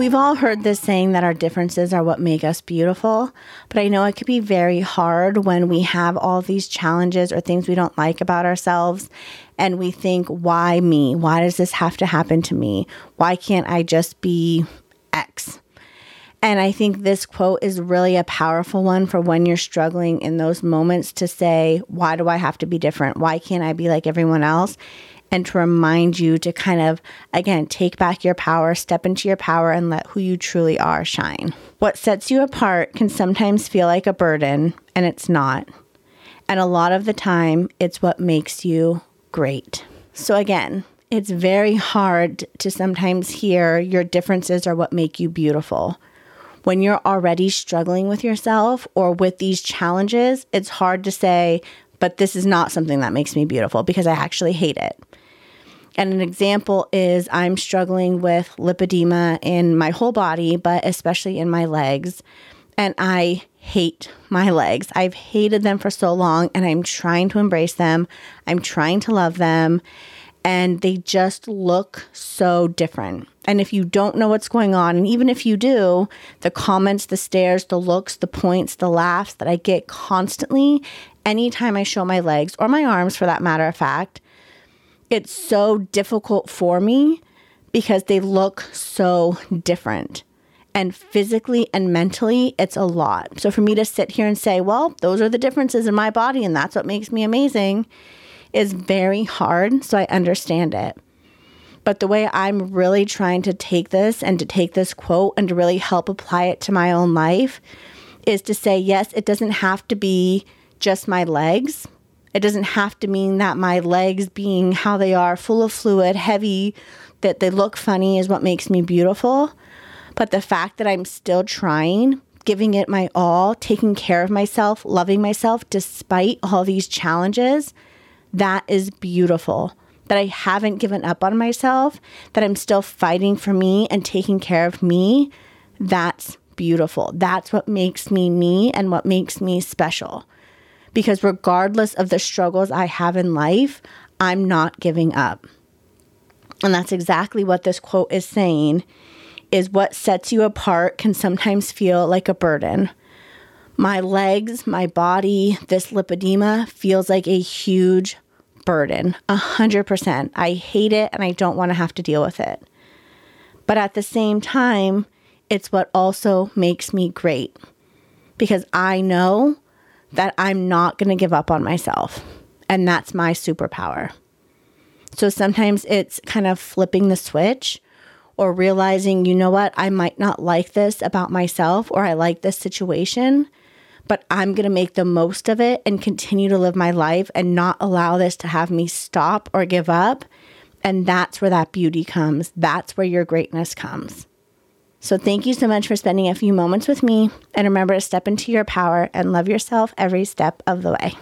We've all heard this saying that our differences are what make us beautiful, but I know it could be very hard when we have all these challenges or things we don't like about ourselves and we think, why me? Why does this have to happen to me? Why can't I just be X? And I think this quote is really a powerful one for when you're struggling in those moments to say, why do I have to be different? Why can't I be like everyone else? And to remind you to kind of, again, take back your power, step into your power, and let who you truly are shine. What sets you apart can sometimes feel like a burden, and it's not. And a lot of the time, it's what makes you great. So, again, it's very hard to sometimes hear your differences are what make you beautiful. When you're already struggling with yourself or with these challenges, it's hard to say, but this is not something that makes me beautiful because I actually hate it. And an example is I'm struggling with lipedema in my whole body, but especially in my legs. And I hate my legs. I've hated them for so long and I'm trying to embrace them. I'm trying to love them. And they just look so different. And if you don't know what's going on, and even if you do, the comments, the stares, the looks, the points, the laughs that I get constantly anytime I show my legs or my arms for that matter of fact, it's so difficult for me because they look so different. And physically and mentally, it's a lot. So for me to sit here and say, well, those are the differences in my body and that's what makes me amazing is very hard. So I understand it. But the way I'm really trying to take this and to take this quote and to really help apply it to my own life is to say, yes, it doesn't have to be just my legs. It doesn't have to mean that my legs being how they are, full of fluid, heavy, that they look funny is what makes me beautiful. But the fact that I'm still trying, giving it my all, taking care of myself, loving myself despite all these challenges, that is beautiful. That I haven't given up on myself, that I'm still fighting for me and taking care of me, that's beautiful. That's what makes me me and what makes me special because regardless of the struggles I have in life, I'm not giving up. And that's exactly what this quote is saying is what sets you apart can sometimes feel like a burden. My legs, my body, this lipedema feels like a huge burden. A hundred percent. I hate it and I don't want to have to deal with it. But at the same time, it's what also makes me great because I know that I'm not going to give up on myself. And that's my superpower. So sometimes it's kind of flipping the switch or realizing, you know what, I might not like this about myself or I like this situation, but I'm going to make the most of it and continue to live my life and not allow this to have me stop or give up. And that's where that beauty comes. That's where your greatness comes. So, thank you so much for spending a few moments with me. And remember to step into your power and love yourself every step of the way.